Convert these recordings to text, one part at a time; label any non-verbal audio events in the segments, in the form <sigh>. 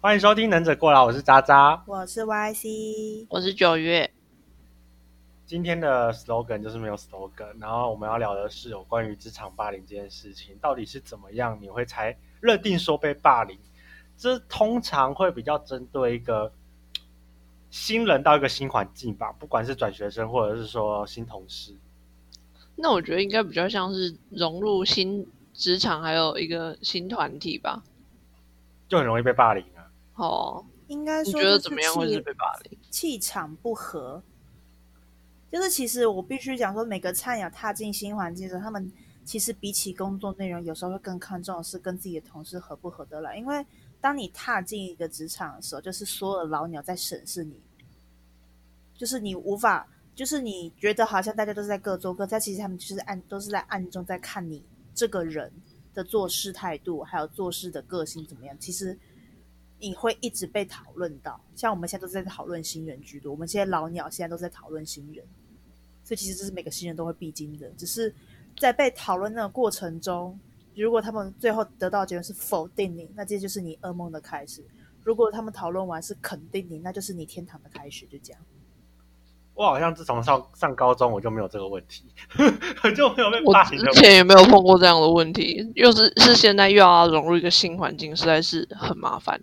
欢迎收听《能者过劳》，我是渣渣。我是 YC，我是九月，今天的 slogan 就是没有 slogan，然后我们要聊的是有关于职场霸凌这件事情，到底是怎么样你会才认定说被霸凌？这通常会比较针对一个新人到一个新环境吧，不管是转学生或者是说新同事。那我觉得应该比较像是融入新职场，还有一个新团体吧。就很容易被霸凌啊。哦，应该说觉得怎么样会是气被霸凌？气场不合。就是其实我必须讲说，每个菜鸟踏进新环境的时候，他们其实比起工作内容，有时候会更看重的是跟自己的同事合不合得来。因为当你踏进一个职场的时候，就是所有的老鸟在审视你，就是你无法，就是你觉得好像大家都是在各做各，但其实他们就是暗都是在暗中在看你这个人的做事态度，还有做事的个性怎么样。其实你会一直被讨论到，像我们现在都在讨论新人居多，我们现在老鸟现在都在讨论新人，所以其实这是每个新人都会必经的，只是在被讨论那个过程中，如果他们最后得到的结论是否定你，那这就是你噩梦的开始；如果他们讨论完是肯定你，那就是你天堂的开始，就这样。我好像自从上上高中我就没有这个问题，我 <laughs> 就没有被我霸凌的问题。之前也没有碰过这样的问题，又是是现在又要融入一个新环境，实在是很麻烦。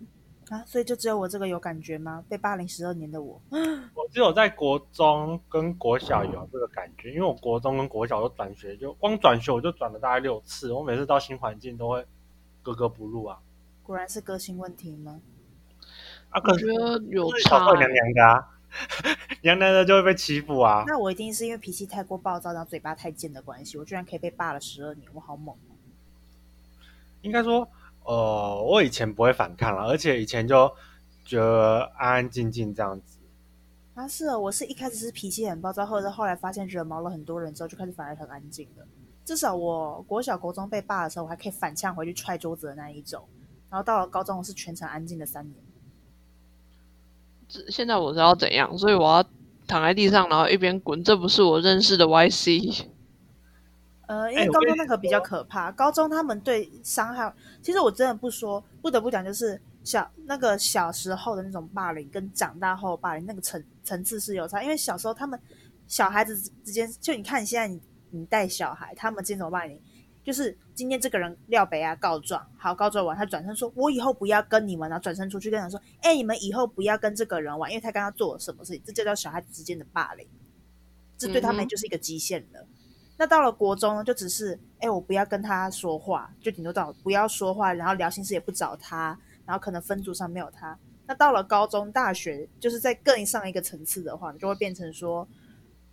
啊，所以就只有我这个有感觉吗？被霸凌十二年的我，<laughs> 我只有在国中跟国小有这个感觉，因为我国中跟国小都转学，就光转学我就转了大概六次。我每次到新环境都会格格不入啊。果然是个性问题吗？啊，可我是觉得有差娘娘的啊，<laughs> 娘娘的就会被欺负啊。那我一定是因为脾气太过暴躁，然后嘴巴太贱的关系，我居然可以被霸了十二年，我好猛哦！应该说，呃，我以前不会反抗了，而且以前就觉得安安静静这样子。啊，是哦，我是一开始是脾气很暴躁，或者后来发现惹毛了很多人之后，就开始反而很安静了。至少我国小、国中被霸的时候，我还可以反呛回去踹桌子的那一种。然后到了高中，我是全程安静的三年。这现在我知道怎样，所以我要躺在地上，然后一边滚。这不是我认识的 YC。呃，因为高中那个比较可怕，高中他们对伤害，其实我真的不说，不得不讲，就是小那个小时候的那种霸凌，跟长大后霸凌那个层层次是有差。因为小时候他们小孩子之间，就你看你现在你你带小孩，他们这种霸凌？就是今天这个人廖北啊告状，好告状完，他转身说：“我以后不要跟你们。”然后转身出去跟人说：“哎、你们以后不要跟这个人玩，因为他刚刚做了什么事情。”这就叫小孩子之间的霸凌，这对他们就是一个极限了。那到了国中呢，就只是哎、我不要跟他说话，就顶多到不要说话，然后聊心事也不找他，然后可能分组上没有他。那到了高中、大学，就是在更上一个层次的话，你就会变成说，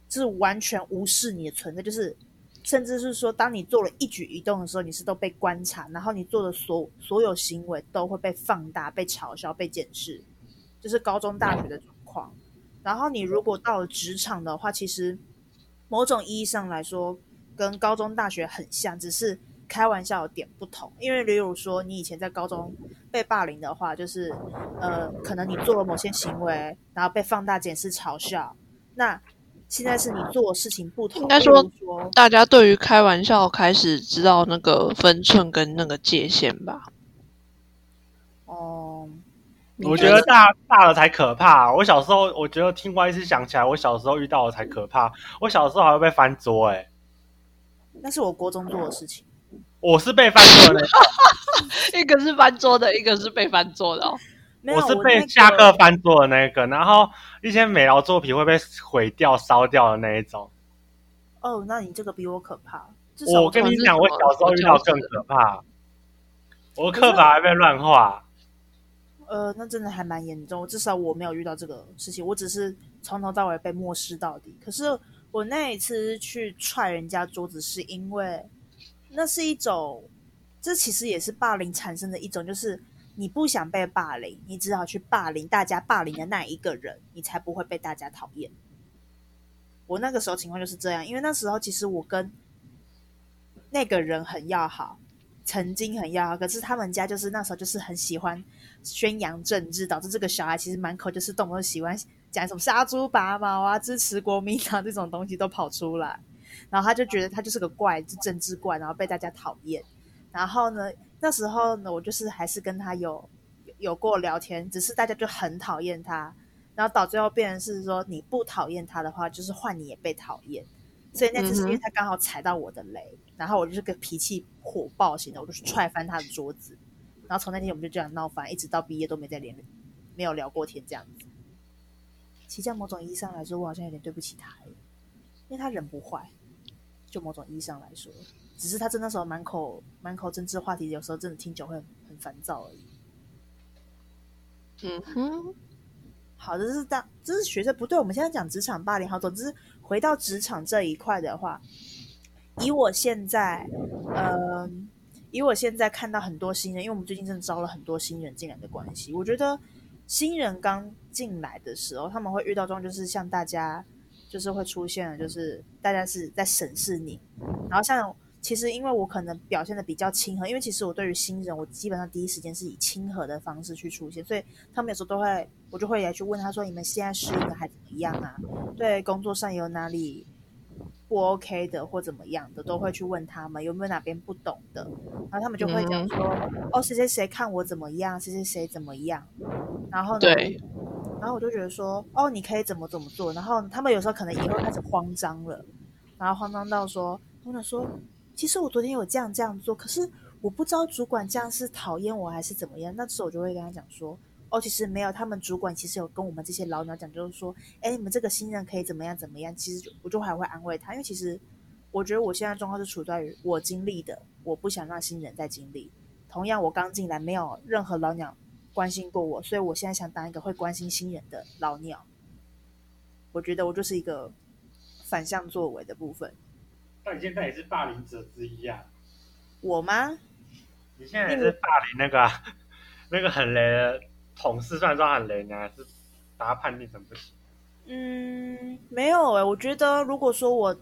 是完全无视你的存在，就是甚至是说，当你做了一举一动的时候，你是都被观察，然后你做的所所有行为都会被放大、被嘲笑、被检视，就是高中、大学的状况。然后你如果到了职场的话，其实某种意义上来说，跟高中、大学很像，只是开玩笑的点不同。因为例如说，你以前在高中被霸凌的话，就是呃，可能你做了某些行为，然后被放大、检视、嘲笑。那现在是你做的事情不同，应该说说大家对于开玩笑开始知道那个分寸跟那个界限吧。哦、你我觉得大大了才可怕。我小时候，我觉得听 Y C 想起来，我小时候遇到的才可怕。我小时候还会被翻桌、欸，那是我国中做的事情。<laughs> 我是被翻桌的那个，<laughs> 一个是翻桌的，一个是被翻桌的哦。没有，我是被下课翻桌的那个，然后一些美劳作品会被毁掉、烧掉的那一种。哦，那你这个比我可怕。我跟你讲，我小时候遇到更可怕，我课本还被乱画。呃，那真的还蛮严重。至少我没有遇到这个事情，我只是从头到尾被漠视到底。可是我那一次去踹人家桌子，是因为那是一种，这其实也是霸凌产生的一种，就是你不想被霸凌，你只好去霸凌大家霸凌的那一个人，你才不会被大家讨厌。我那个时候情况就是这样，因为那时候其实我跟那个人很要好，曾经很要好，可是他们家就是那时候就是很喜欢宣扬政治，导致这个小孩其实满口就是动不动喜欢讲什么杀猪拔毛啊、支持国民党这种东西都跑出来，然后他就觉得他就是个怪，就政治怪，然后被大家讨厌。然后呢，那时候呢，我就是还是跟他有有有过聊天，只是大家就很讨厌他，然后到最后变成是说你不讨厌他的话，就是换你也被讨厌。所以那次是因为他刚好踩到我的雷，然后我就是个脾气火爆型的，我就踹翻他的桌子。然后从那天我们就这样闹翻，一直到毕业都没再联，没有聊过天这样子。其实，在某种意义上来说，我好像有点对不起他，因为他人不坏。就某种意义上来说，只是他真的时候满口满口政治话题，有时候真的听久会很烦躁而已。嗯哼，好，这是当这是学生不对。我们现在讲职场霸凌，好，总之回到职场这一块的话，以我现在，呃，以我现在看到很多新人，因为我们最近真的招了很多新人进来的关系，我觉得新人刚进来的时候，他们会遇到状况，就是像大家就是会出现，就是大家是在审视你，然后像。其实，因为我可能表现的比较亲和，因为其实我对于新人，我基本上第一时间是以亲和的方式去出现，所以他们有时候都会，我就会来去问他说：“你们现在适应的还怎么样啊？对工作上有哪里不 OK 的，或怎么样的，都会去问他们有没有哪边不懂的。”然后他们就会讲说：“哦，谁谁谁看我怎么样，谁谁谁怎么样。”然后呢，然后我就觉得说：“哦，你可以怎么怎么做。”然后他们有时候可能也会开始慌张了，然后慌张到说：“或者说。”其实我昨天有这样这样做，可是我不知道主管这样是讨厌我还是怎么样。那时候我就会跟他讲说：“哦，其实没有，他们主管其实有跟我们这些老鸟讲，就是说，哎，你们这个新人可以怎么样怎么样。”其实我就还会安慰他，因为其实我觉得我现在状况是处在于我经历的，我不想让新人再经历。同样，我刚进来没有任何老鸟关心过我，所以我现在想当一个会关心新人的老鸟。我觉得我就是一个反向作为的部分。但你现在也是霸凌者之一啊？我吗？你现在也是霸凌那个 <laughs> 那个很雷的同事，算说很雷，你还是把他判定成不行？嗯，没有哎，我觉得如果说我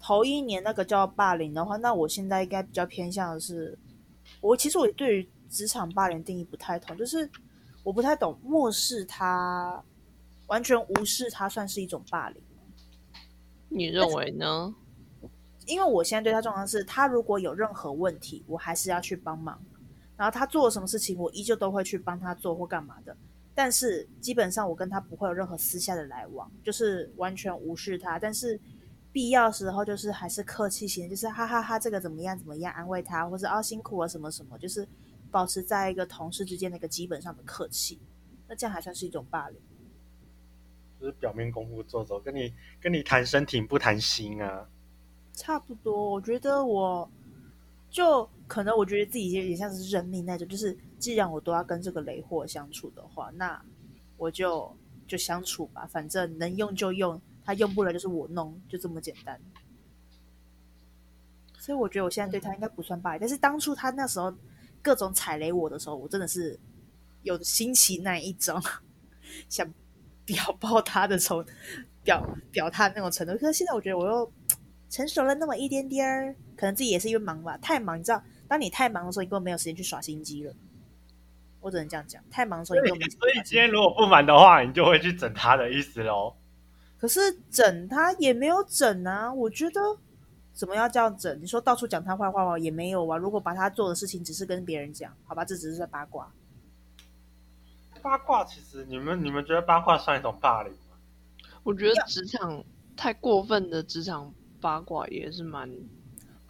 头一年那个叫霸凌的话，那我现在应该比较偏向的是，我其实我对于职场霸凌定义不太同，就是我不太懂漠视他，完全无视他，算是一种霸凌你认为呢？因为我现在对他状况是，他如果有任何问题，我还是要去帮忙。然后他做了什么事情，我依旧都会去帮他做或干嘛的。但是基本上我跟他不会有任何私下的来往，就是完全无视他。但是必要时候就是还是客气型，就是哈哈哈，这个怎么样怎么样，安慰他，或者啊辛苦了什么什么，就是保持在一个同事之间的一个基本上的客气。那这样还算是一种霸凌，就是表面功夫做做，跟你跟你谈身体不谈心啊。差不多，我觉得我就可能我觉得自己有点像是认命那种，就是既然我都要跟这个雷货相处的话，那我就就相处吧，反正能用就用，他用不了就是我弄，就这么简单。所以我觉得我现在对他应该不算败，但是当初他那时候各种踩雷我的时候，我真的是有兴起那一种想表爆他的时候表表他那种程度，可是现在我觉得我又。成熟了那么一点点儿，可能自己也是因为忙吧，太忙。你知道，当你太忙的时候，你根本没有时间去耍心机了。我只能这样讲，太忙的时候，你根本。所以今天如果不忙的话，你就会去整他的意思喽。可是整他也没有整啊，我觉得怎么要这样整？你说到处讲他坏话吗？也没有啊。如果把他做的事情只是跟别人讲，好吧，这只是在八卦。八卦其实，你们你们觉得八卦算一种霸凌吗？我觉得职场太过分的职场。八卦也是蛮，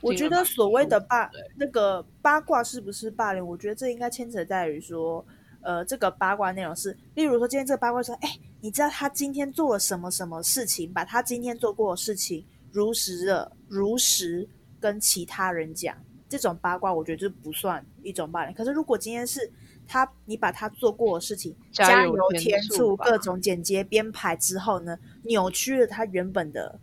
我觉得所谓的霸那个八卦是不是霸凌？我觉得这应该牵扯在于说，呃，这个八卦内容是，例如说今天这个八卦说，哎，你知道他今天做了什么什么事情？把他今天做过的事情如实的如实跟其他人讲，这种八卦我觉得就不算一种霸凌。可是如果今天是他，你把他做过的事情加油添醋，各种剪接编排之后呢，扭曲了他原本的。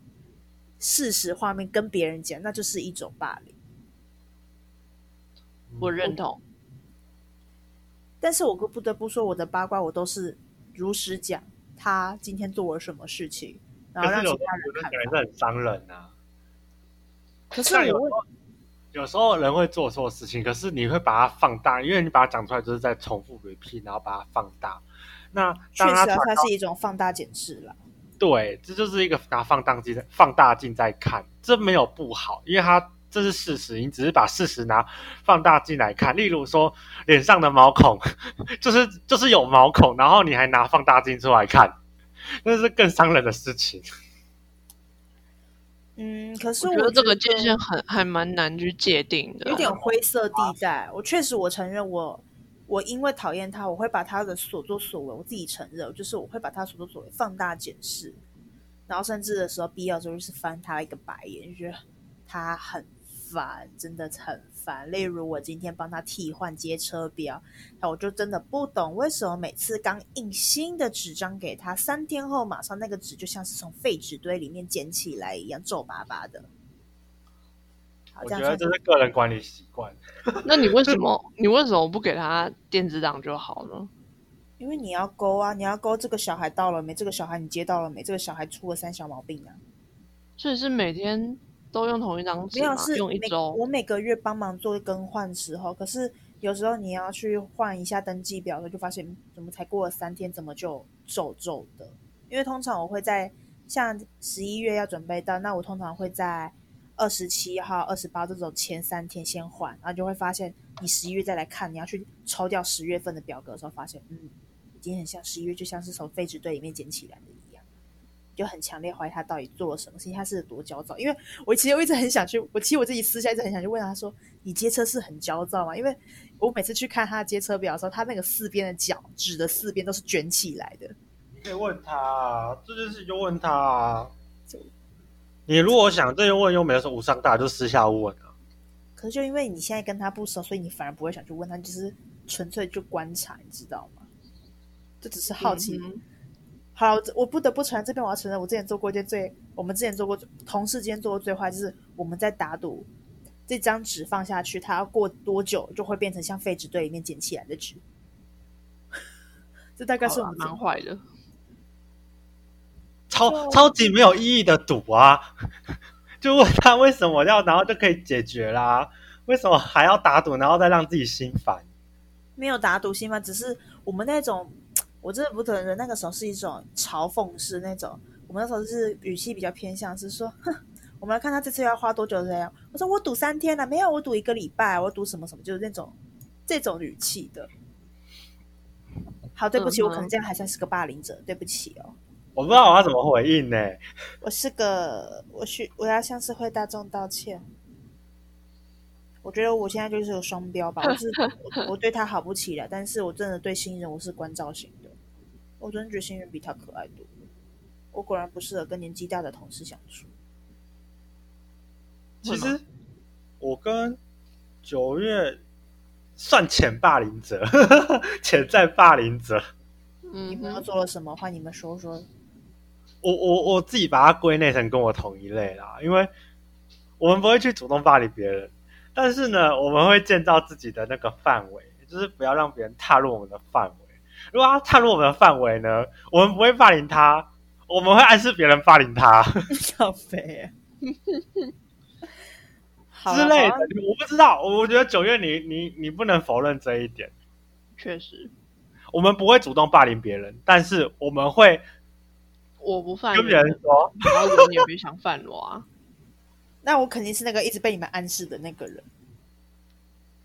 事实画面跟别人讲，那就是一种霸凌。我认同，但是我不得不说，我的八卦我都是如实讲，他今天做了什么事情，然后让其他人看。可是很伤人啊。可是我问，有时候人会做错事情，可是你会把它放大，因为你把它讲出来，就是在重复 repeat，然后把它放大。那确实，它是一种放大检视了。对，这就是一个拿放大镜、放大镜在看，这没有不好，因为它这是事实，你只是把事实拿放大镜来看。例如说脸上的毛孔，<laughs> 就是就是有毛孔，然后你还拿放大镜出来看，那是更伤人的事情。嗯，可是我觉得这个界限很还蛮难去界定的，有点灰色地带。我确实，我承认我我因为讨厌他，我会把他的所作所为，我自己承认，就是我会把他所作所为放大检视，然后甚至的时候必要时候就是翻他一个白眼，就觉得他很。烦，真的很烦。例如，我今天帮他替换接车表，那我就真的不懂为什么每次刚印新的纸张给他，三天后马上那个纸就像是从废纸堆里面捡起来一样皱巴巴的。我觉得这是个人管理习惯。<laughs> 那你为什么你为什么不给他电子档就好了？因为你要勾啊，你要勾这个小孩到了没？这个小孩你接到了没？这个小孩出了三小毛病啊。所以是每天。都用同一张纸吗？用一周。我每个月帮忙做更换时候，可是有时候你要去换一下登记表的时候，就发现怎么才过了三天，怎么就皱皱的？因为通常我会在像十一月要准备到，那我通常会在二十七号、二十八这种前三天先换，然后就会发现你十一月再来看，你要去抽掉十月份的表格的时候，发现嗯，已经很像十一月，就像是从废纸堆里面捡起来的一样。就很强烈怀疑他到底做了什么事情，他是多焦躁。因为我其实我一直很想去，我其实我自己私下一直很想去问他说：“你接车是很焦躁吗？”因为我每次去看他接车表的时候，他那个四边的角纸的四边都是卷起来的。可以问他，这件事就问他。你如果想这样问，又没有说无伤大，就私下问啊。可是就因为你现在跟他不熟，所以你反而不会想去问他，就是纯粹就观察，你知道吗？这只是好奇。好，我不得不承认，这边我要承认，我之前做过一件最，我们之前做过同事之间做过最坏，就是我们在打赌，这张纸放下去，它要过多久就会变成像废纸堆里面捡起来的纸。<laughs> 这大概是我们蛮坏的，超超级没有意义的赌啊！<laughs> 就问他为什么要，然后就可以解决啦？为什么还要打赌，然后再让自己心烦？没有打赌心烦，只是我们那种。<tsk> 我真的不承认，那个时候是一种嘲讽式那种。我们那时候是语气比较偏向，是说，<laughs> 哼，我们来看他这次要花多久这样。我说我赌三天了，没有，我赌一个礼拜，我赌什么什么，就是那种这种语气的。好，对不起，我可能这样还算是个霸凌者，对不起哦。我不知道我要怎么回应呢。我是个，我需我要向社会大众道歉。我觉得我现在就是个双标吧，<laughs> 我是我对他好不起来，但是我真的对新人我是关照型的，我真的觉得新人比他可爱多。我果然不适合跟年纪大的同事相处。其实我跟九月算潜霸凌者，<laughs> 潜在霸凌者。你们又做了什么？换你们说说。我我我自己把它归类成跟我同一类啦，因为我们不会去主动霸凌别人。但是呢，我们会建造自己的那个范围，就是不要让别人踏入我们的范围。如果他踏入我们的范围呢，我们不会霸凌他，我们会暗示别人霸凌他。<laughs> 小飞，<laughs> 之类的，我不知道。我觉得九月，你你你不能否认这一点。确实，我们不会主动霸凌别人，但是我们会，我不犯跟别人说，然后你也别想犯我啊。<laughs> 那我肯定是那个一直被你们暗示的那个人。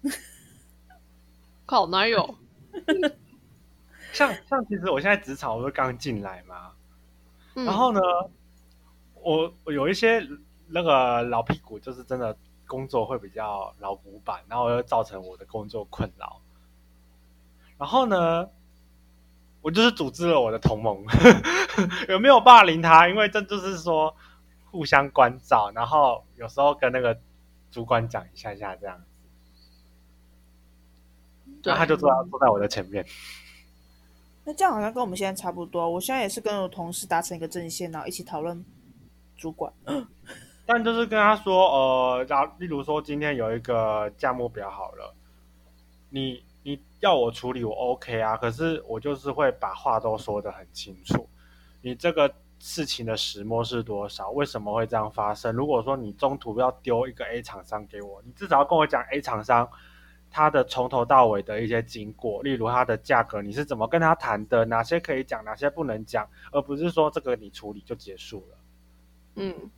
<laughs> 靠，哪有？像像，其实我现在职场，我是刚进来嘛。然后呢，我我有一些那个老屁股，就是真的工作会比较老古板，然后又造成我的工作困扰。然后呢，我就是组织了我的同盟，<laughs> 有没有霸凌他？因为这就是说。互相关照，然后有时候跟那个主管讲一下下这样子，然后他就坐坐在我的前面。那这样好像跟我们现在差不多。我现在也是跟我同事达成一个阵线，然后一起讨论主管。<laughs> 但就是跟他说，呃，假例如说今天有一个价目表好了，你你要我处理我 OK 啊，可是我就是会把话都说的很清楚，你这个。事情的始末是多少？为什么会这样发生？如果说你中途要丢一个 A 厂商给我，你至少要跟我讲 A 厂商他的从头到尾的一些经过，例如它的价格你是怎么跟他谈的，哪些可以讲，哪些不能讲，而不是说这个你处理就结束了。嗯，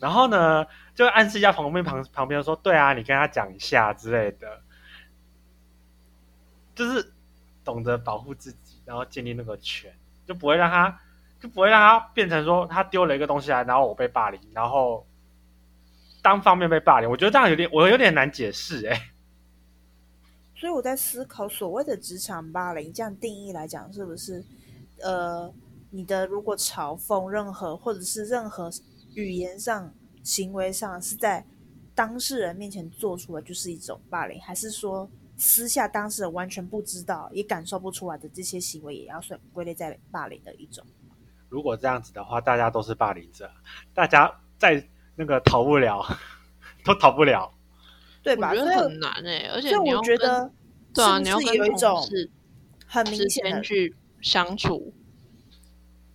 然后呢，就暗示一下旁边旁旁边说，对啊，你跟他讲一下之类的，就是懂得保护自己，然后建立那个权，就不会让他就不会让他变成说他丢了一个东西来，然后我被霸凌，然后单方面被霸凌。我觉得这样有点我有点难解释哎、所以我在思考，所谓的职场霸凌，这样定义来讲，是不是呃，你的如果嘲讽任何或者是任何语言上、行为上是在当事人面前做出来，就是一种霸凌，还是说私下当事人完全不知道也感受不出来的这些行为，也要算归类在霸凌的一种？如果这样子的话，大家都是霸凌者，大家在那个逃不了，<laughs> 都逃不了。对吧？我觉所以得很难哎、而且我觉得对你要有一种同事很明显的去相处，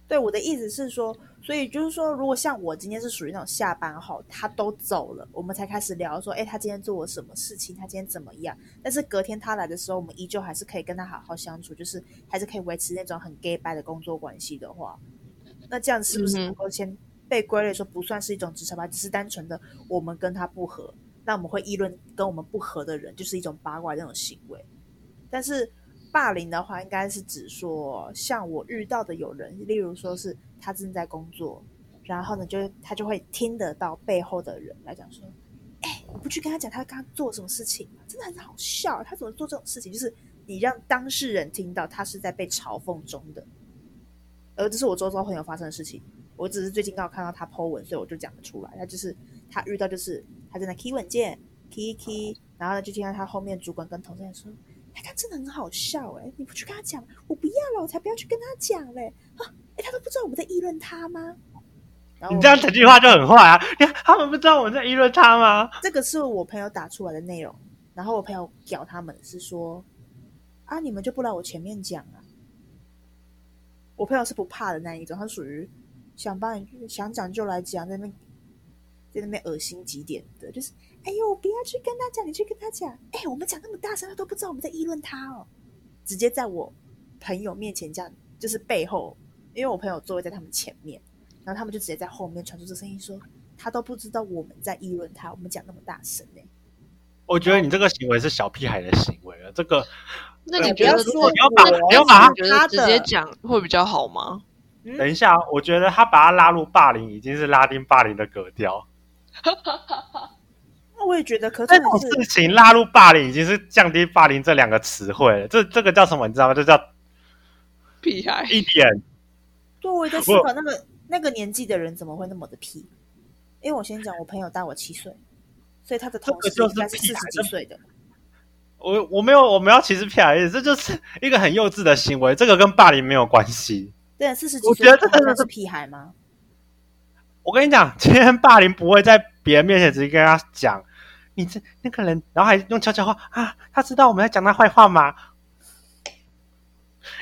对，我的意思是说，所以就是说，如果像我今天是属于那种下班后他都走了，我们才开始聊说，哎，他今天做了什么事情，他今天怎么样？但是隔天他来的时候，我们依旧还是可以跟他好好相处，就是还是可以维持那种很 gay 拜的工作关系的话，那这样是不是能够先被归类说不算是一种职场吧，只是单纯的我们跟他不合，那我们会议论跟我们不合的人，就是一种八卦这种行为。但是霸凌的话，应该是指说，像我遇到的有人，例如说是他正在工作，然后呢，就他就会听得到背后的人来讲说，哎，你不去跟他讲他刚刚做什么事情？真的很好笑，他怎么做这种事情？就是你让当事人听到他是在被嘲讽中的，而这是我周遭朋友发生的事情。我只是最近刚好看到他 po 文，所以我就讲得出来。他就是他遇到就是他在那 key 文件 key key，然后呢就听到他后面主管跟同事在说。他真的很好笑哎、你不去跟他讲，我不要了，我才不要去跟他讲嘞啊！哎，他都不知道我们在议论他吗？然后你这样整句话就很坏啊！你看他们不知道我们在议论他吗？这个是我朋友打出来的内容，然后我朋友屌他们是说啊，你们就不来我前面讲啊。我朋友是不怕的那一种，他属于想帮你想讲就来讲，在那边在那边恶心几点的，就是哎呦，不要去跟他讲，你去跟他讲，哎，我们讲那么大声，他都不知道我们在议论他哦，直接在我朋友面前这样，就是背后，因为我朋友座位在他们前面，然后他们就直接在后面传出这声音说，他都不知道我们在议论他，我们讲那么大声呢、我觉得你这个行为是小屁孩的行为了。这个那对不要你觉得说你要把我你要把他直接讲会比较好吗？等一下，我觉得他把他拉入霸凌，已经是拉丁霸凌的格调。<laughs> 那我也觉得，可这种是是事情拉入霸凌，已经是降低霸凌这两个词汇了。这这个叫什么？你知道吗？这叫屁孩，一点。对，我也在思我考那个那个年纪的人怎么会那么的屁？因为我先讲，我朋友大我七岁，所以他的同事应该是四十几岁的。我我没有我没有歧视屁孩的意思，这就是一个很幼稚的行为，这个跟霸凌没有关系。对，四十几我岁觉得这真的是屁孩吗？我跟你讲，今天霸凌不会在别人面前直接跟他讲，你这那个人，然后还用悄悄话啊，他知道我们在讲他坏话吗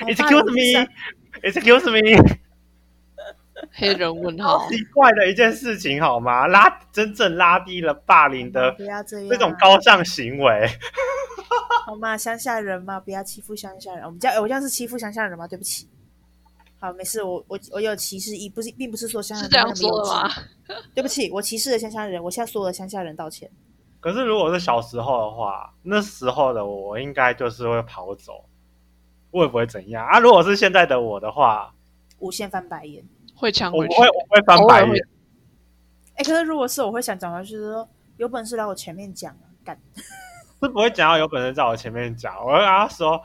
哦？Excuse me，Excuse me，黑人问哦号，奇怪的一件事情好吗？拉真正拉低了霸凌的不要这种高尚行为。<laughs> 好吗？乡下人嘛，不要欺负乡下人。我们家，我这样是欺负乡下人吗？对不起。好，没事，我我我有歧视意，不是，并不是说乡下人是这样说的吗？<laughs> 对不起，我歧视了乡下人，我现在所有的乡下人道歉。可是如果是小时候的话，那时候的我应该就是会跑走，我也不会怎样啊。如果是现在的我的话，无限翻白眼。会抢回去我会，我会翻白眼。哎，可是如果是我会想讲的，就是说有本事来我前面讲啊，干。是不会讲到有本事在我前面讲，我会跟他说：“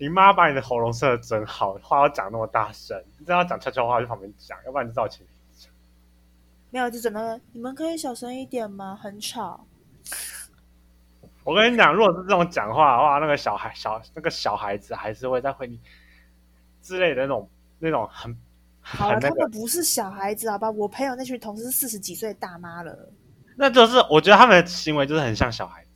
你妈把你的喉咙设的真好，话要讲那么大声，你真的要讲悄悄话去旁边讲，要不然你就在我前面讲。没有，就整个你们可以小声一点吗？很吵。”我跟你讲，如果是这种讲话的话，那个小孩小那个小孩子还是会在回你之类的那种那种很好了，很那个他们，不是小孩子，好吧？我朋友那群同事是四十几岁大妈了。那就是我觉得他们的行为就是很像小孩子。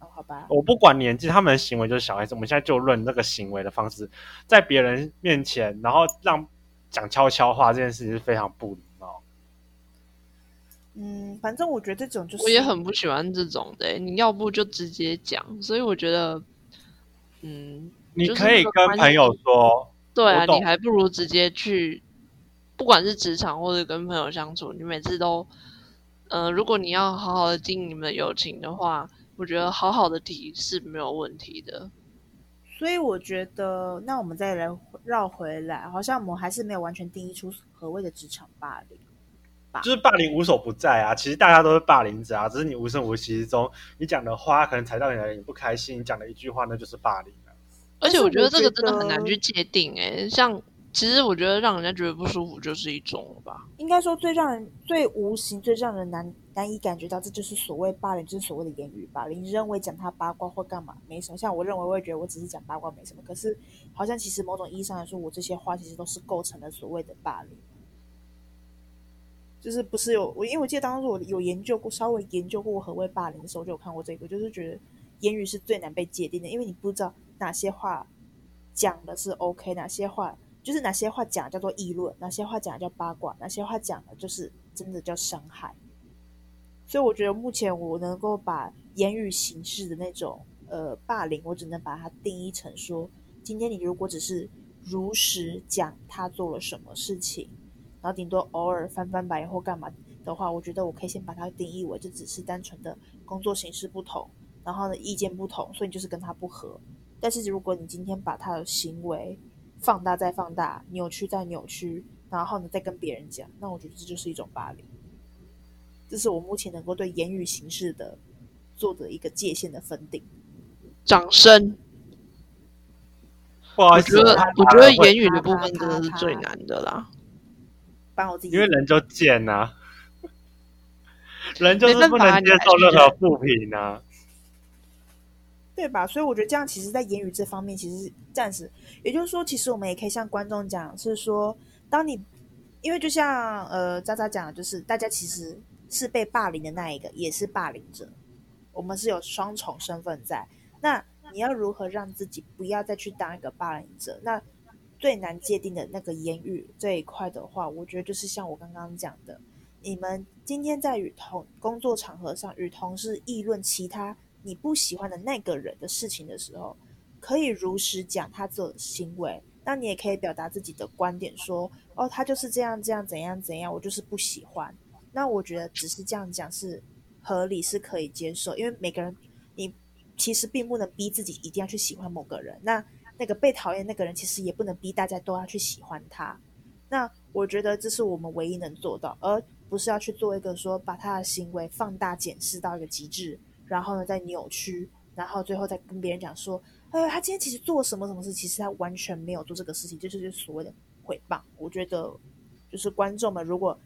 哦，好吧。我不管年纪，他们的行为就是小孩子。我们现在就论那个行为的方式，在别人面前，然后让讲悄悄话这件事情是非常不礼貌。嗯，反正我觉得这种就是我也很不喜欢这种的欸、你要不就直接讲，所以我觉得，嗯，你可以跟朋友说，对啊，你还不如直接去，不不管是职场或者跟朋友相处，你每次都，呃，如果你要好好的经营你们的友情的话，我觉得好好的提是没有问题的。所以我觉得，那我们再来绕回来，好像我们还是没有完全定义出何谓的职场霸凌。就是霸凌无所不在啊，其实大家都是霸凌者啊，只是你无声无息之中，你讲的话可能踩到你的人不开心，你讲的一句话那就是霸凌了。而且我觉得这个真的很难去界定诶，像其实我觉得让人家觉得不舒服就是一种吧。应该说最让人最无形、最让人难难以感觉到，这就是所谓霸凌，就是所谓的言语霸凌。你认为讲他八卦或干嘛没什么，像我认为我也觉得我只是讲八卦没什么，可是好像其实某种意义上来说，我这些话其实都是构成了所谓的霸凌。就是不是有我，因为我记得当时我有研究过，稍微研究过何谓霸凌的时候，就有看过这个，就是觉得言语是最难被界定的，因为你不知道哪些话讲的是 OK，哪些话就是哪些话讲叫做议论，哪些话讲叫八卦，哪些话讲的就是真的叫伤害。所以我觉得目前我能够把言语形式的那种呃霸凌，我只能把它定义成说，今天你如果只是如实讲他做了什么事情。然后顶多偶尔翻翻白或干嘛的话，我觉得我可以先把它定义为这只是单纯的工作形式不同，然后呢意见不同，所以就是跟他不合。但是如果你今天把他的行为放大再放大，扭曲再扭曲，然后呢再跟别人讲，那我觉得这就是一种霸凌。这是我目前能够对言语形式的做的一个界限的分定。掌声。我觉得我觉得言语的部分真的是最难的啦。帮我自己，因为人就贱呐，人就是不能接受任何负评呐，对吧？所以我觉得这样，其实，在言语这方面，其实暂时，也就是说，其实我们也可以向观众讲，是说，当你，因为就像呃渣渣讲的，就是大家其实是被霸凌的那一个，也是霸凌者，我们是有双重身份在。那你要如何让自己不要再去当一个霸凌者？那最难界定的那个言语这一块的话，我觉得就是像我刚刚讲的，你们今天在与同工作场合上与同事议论其他你不喜欢的那个人的事情的时候，可以如实讲他做的行为，那你也可以表达自己的观点，说哦，他就是这样这样怎样怎样，我就是不喜欢。那我觉得只是这样讲是合理，是可以接受，因为每个人你其实并不能逼自己一定要去喜欢某个人。那那个被讨厌那个人，其实也不能逼大家都要去喜欢他。那我觉得这是我们唯一能做到，而不是要去做一个说把他的行为放大检视到一个极致，然后呢再扭曲，然后最后再跟别人讲说，呃，他今天其实做什么什么事，其实他完全没有做这个事情，这就是所谓的诽谤。我觉得，就是观众们如果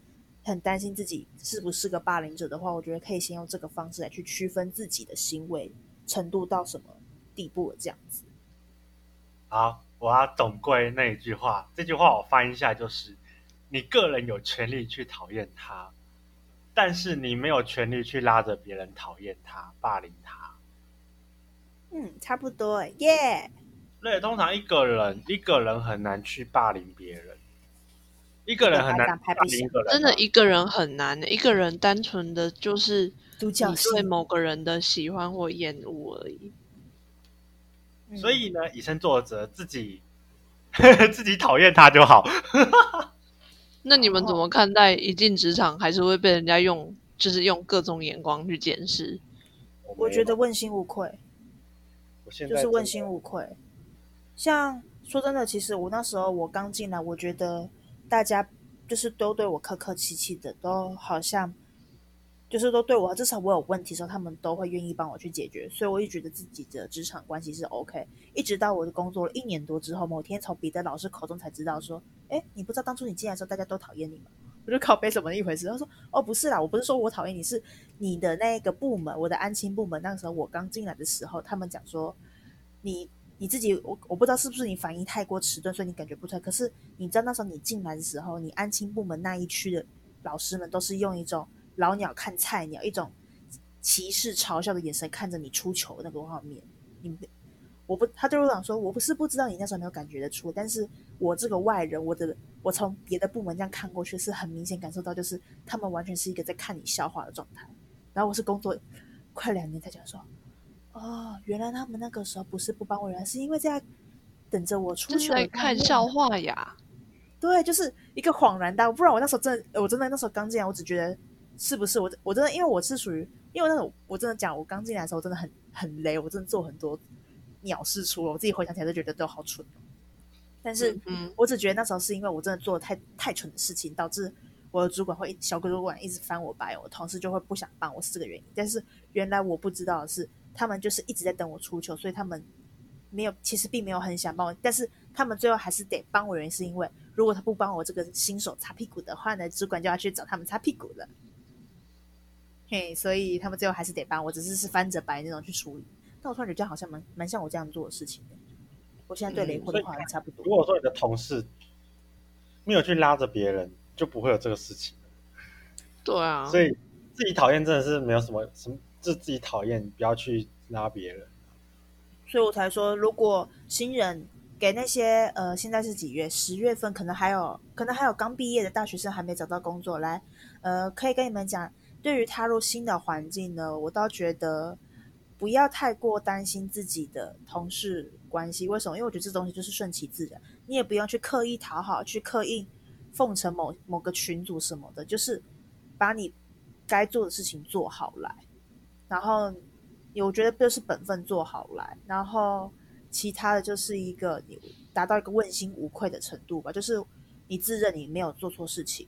很担心自己是不是个霸凌者的话，我觉得可以先用这个方式来去区分自己的行为程度到什么地步了，这样子。好，我要总归那一句话。这句话我翻译一下就是：你个人有权利去讨厌他，但是你没有权利去拉着别人讨厌他、霸凌他。嗯，差不多，耶。对，通常一个人一个人很难去霸凌别人，一个人很难霸凌一个人。真的，一个人很难。一个人单纯的就是你对某个人的喜欢或厌恶而已。所以呢，以身作则，自己 <laughs> 自己讨厌他就好。<laughs> 那你们怎么看待一进职场还是会被人家用，就是用各种眼光去检视？我觉得问心无愧，就是问心无愧。像说真的，其实我那时候我刚进来，我觉得大家就是都对我客客气气的，都好像。就是都对我，至少我有问题的时候，他们都会愿意帮我去解决，所以我也觉得自己的职场关系是 OK。一直到我的工作了一年多之后，某天从别的老师口中才知道说：“哎，你不知道当初你进来的时候大家都讨厌你吗？”我就靠背什么一回事？他说：“哦，不是啦，我不是说我讨厌你，是你的那个部门，我的安亲部门。那个时候我刚进来的时候，他们讲说你你自己，我我不知道是不是你反应太过迟钝，所以你感觉不出来。可是你知道那时候你进来的时候，你安亲部门那一区的老师们都是用一种。”老鸟看菜鸟，一种歧视、嘲笑的眼神看着你出球那个画面。你我不，他对我讲说，我不是不知道你那时候没有感觉得出，但是我这个外人，我的我从别的部门这样看过去，是很明显感受到，就是他们完全是一个在看你笑话的状态。然后我是工作快两年才讲说，哦，原来他们那个时候不是不帮我，原来是因为在等着我出球，在看笑话呀。对，就是一个恍然大悟。不然我那时候真的，我真的那时候刚进来，我只觉得是不是我我真的，因为我是属于，因为那种我真的讲，我刚进来的时候真的很很雷，我真的做很多鸟事出了，我自己回想起来都觉得都好蠢。但是嗯，我只觉得那时候是因为我真的做了太太蠢的事情，导致我的主管会小主管一直翻我白眼，我同事就会不想帮我，是这个原因。但是原来我不知道的是，他们就是一直在等我出糗，所以他们没有，其实并没有很想帮我，但是他们最后还是得帮我，原因是因为如果他不帮我这个新手擦屁股的话呢，主管就要去找他们擦屁股了。嘿，所以他们最后还是得帮我，只是是翻着白那种去处理。但我突然觉得好像蛮蛮像我这样做的事情的。我现在对雷霍的话还差不多。如果说你的同事没有去拉着别人，就不会有这个事情。对啊，所以自己讨厌真的是没有什么什么，就自己讨厌，不要去拉别人。所以我才说，如果新人给那些呃，现在是几月？十月份可能还有，可能还有刚毕业的大学生还没找到工作，来，呃，可以跟你们讲，对于踏入新的环境呢，我倒觉得不要太过担心自己的同事关系。为什么？因为我觉得这东西就是顺其自然，你也不用去刻意讨好，去刻意奉承某某个群组什么的，就是把你该做的事情做好来，然后。我觉得就是本分做好来，然后其他的就是一个你达到一个问心无愧的程度吧。就是你自认你没有做错事情，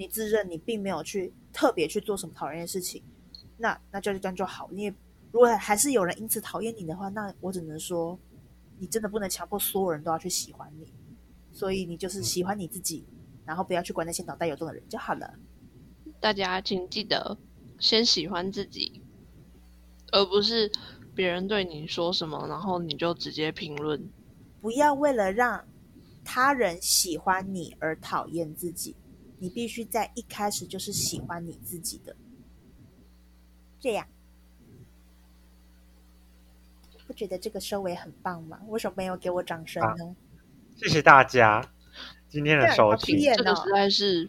你自认你并没有去特别去做什么讨厌的事情，那那就这样就好。你也如果还是有人因此讨厌你的话，那我只能说你真的不能强迫所有人都要去喜欢你。所以你就是喜欢你自己，然后不要去管那些脑袋有洞的人就好了。大家请记得先喜欢自己。而不是别人对你说什么，然后你就直接评论。不要为了让他人喜欢你而讨厌自己，你必须在一开始就是喜欢你自己的。这样，不觉得这个收尾很棒吗？为什么没有给我掌声呢？谢谢大家今天的收听，这个实在是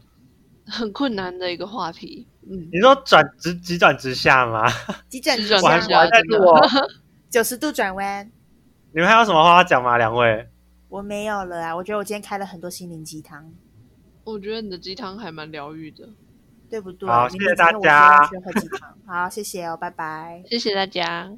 很困难的一个话题。嗯，你说转直急转直下吗？<laughs> 急转直下，我还在做九十度转弯。你们还有什么话要讲吗？两位？我没有了啊！我觉得我今天开了很多心灵鸡汤。我觉得你的鸡汤还蛮疗愈的，对不对？好，谢谢大家。喝鸡汤，好，谢谢哦，拜拜。谢谢大家。